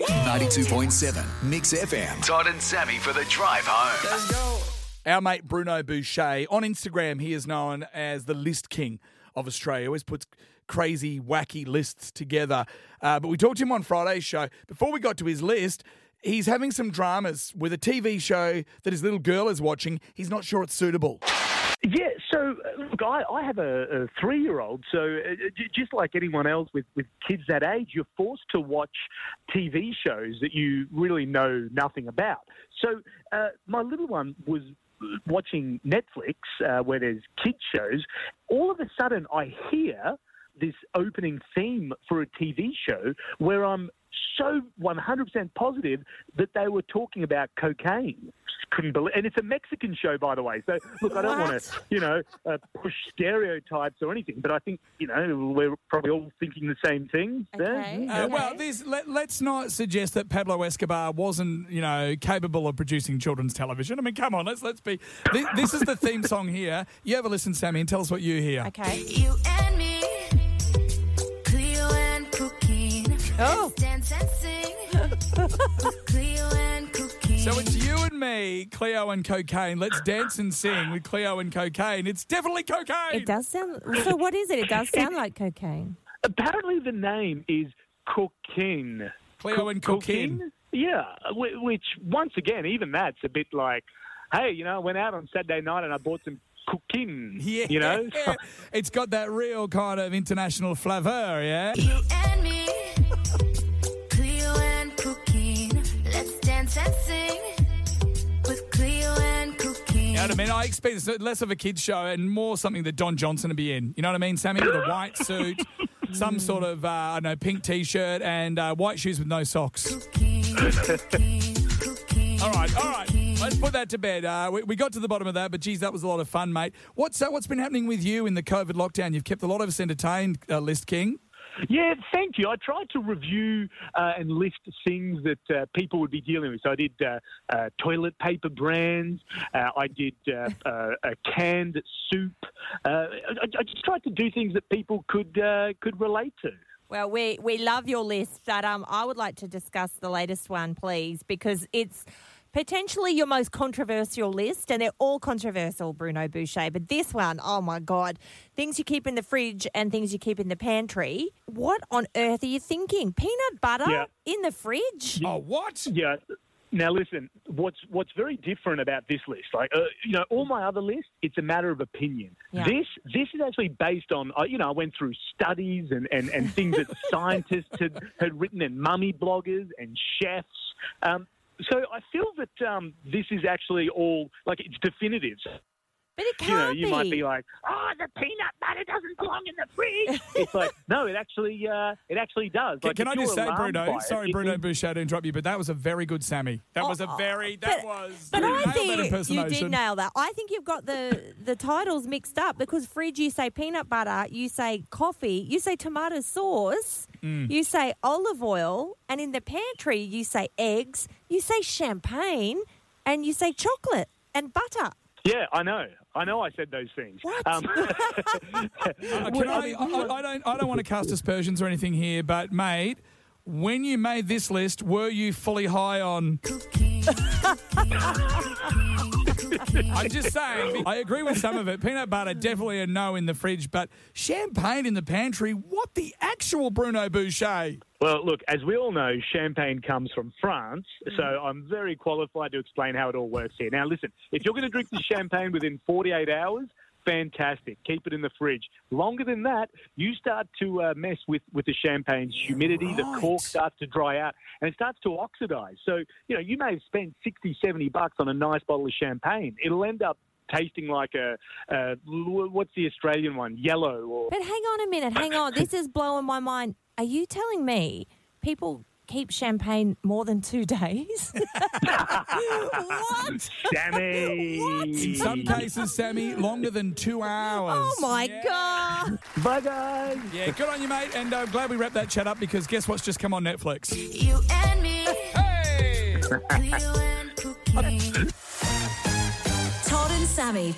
92.7 Mix FM. Todd and Sammy for the drive home. Our mate Bruno Bouchet on Instagram, he is known as the list king of Australia. Always puts crazy, wacky lists together. Uh, but we talked to him on Friday's show. Before we got to his list, he's having some dramas with a TV show that his little girl is watching. He's not sure it's suitable. Yeah, so uh, look, I, I have a, a three year old, so uh, j- just like anyone else with, with kids that age, you're forced to watch TV shows that you really know nothing about. So uh, my little one was watching Netflix uh, where there's kids shows. All of a sudden, I hear this opening theme for a TV show where I'm so 100% positive that they were talking about cocaine. Just couldn't believe, and it's a Mexican show, by the way. So look, I don't want to, you know, uh, push stereotypes or anything, but I think you know we're probably all thinking the same things. there. Okay. Uh, well, Okay. this, let, let's not suggest that Pablo Escobar wasn't, you know, capable of producing children's television. I mean, come on, let's let's be. This, this is the theme song here. You have a listen, Sammy, and tell us what you hear. Okay. You and me, So it's you and me, Cleo and cocaine. Let's dance and sing with Cleo and cocaine. It's definitely cocaine. It does sound. So what is it? It does sound like cocaine. Apparently, the name is cocaine. Cleo and cocaine. Yeah, which once again, even that's a bit like, hey, you know, I went out on Saturday night and I bought some cocaine. Yeah, you know. it's got that real kind of international flavor. Yeah. Know what I mean? I expect it's less of a kids show and more something that Don Johnson would be in. You know what I mean, Sammy? With a white suit, some sort of uh, I don't know pink t-shirt, and uh, white shoes with no socks. All right, all right. Let's put that to bed. Uh, we, we got to the bottom of that, but geez, that was a lot of fun, mate. What's uh, what's been happening with you in the COVID lockdown? You've kept a lot of us entertained, uh, List King. Yeah, thank you. I tried to review uh, and list things that uh, people would be dealing with. So I did uh, uh, toilet paper brands. Uh, I did uh, uh, a canned soup. Uh, I, I just tried to do things that people could uh, could relate to. Well, we we love your list, but um, I would like to discuss the latest one, please, because it's potentially your most controversial list, and they're all controversial, Bruno Bouchet. But this one, oh my God, things you keep in the fridge and things you keep in the pantry. What on earth are you thinking? Peanut butter Yeah. in the fridge? Oh, what? Yeah. Now listen, what's what's very different about this list, like uh, you know, all my other lists, it's a matter of opinion. Yeah. This this is actually based on, uh, you know, I went through studies and, and, and things that scientists had, had written and mummy bloggers and chefs. Um, so I feel that um, this is actually all like it's definitive. But it can't know, you be. might be like, "Oh, the peanut butter doesn't belong in the fridge." it's like, no, it actually, uh, it actually does. Can, Like, can if I just say, Bruno? it, Sorry, it Bruno means- Bouchet, to interrupt you, but that was a very good Sammy. That was a Oh, very. That but- was. But I think you did nail that. I think you've got the the titles mixed up because fridge you say peanut butter, you say coffee, you say tomato sauce, Mm. you say olive oil, and in the pantry you say eggs, you say champagne, and you say chocolate and butter. Yeah, I know. I know. I said those things. What? Um, Uh, can I, I, I don't. I don't want to cast aspersions or anything here, but mate, when you made this list, were you fully high on? I'm just saying. I agree with some of it. Peanut butter definitely a no in the fridge, but champagne in the pantry. What the actual Bruno Bouchet? well, look, as we all know, champagne comes from France, mm. so I'm very qualified to explain how it all works here. Now, listen, if you're going to drink the champagne within 48 hours, fantastic. Keep it in the fridge. Longer than that, you start to uh, mess with, with the champagne's humidity. The cork starts to dry out and it starts to oxidize. So, you know, you may have spent 60, 70 bucks on a nice bottle of champagne. It'll end up tasting like a, uh, what's the Australian one? Yellow or But hang on a minute, hang on. This is blowing my mind. Are you telling me people keep champagne more than two days? what? Sammy. In some cases, Sammy, longer than two hours. Oh my Yeah. god! Bye, guys. Yeah, good on you, mate. And I'm glad we wrapped that chat up because guess what's just come on Netflix? you and me, Hey! Cleo and cocaine. Todd and Sammy.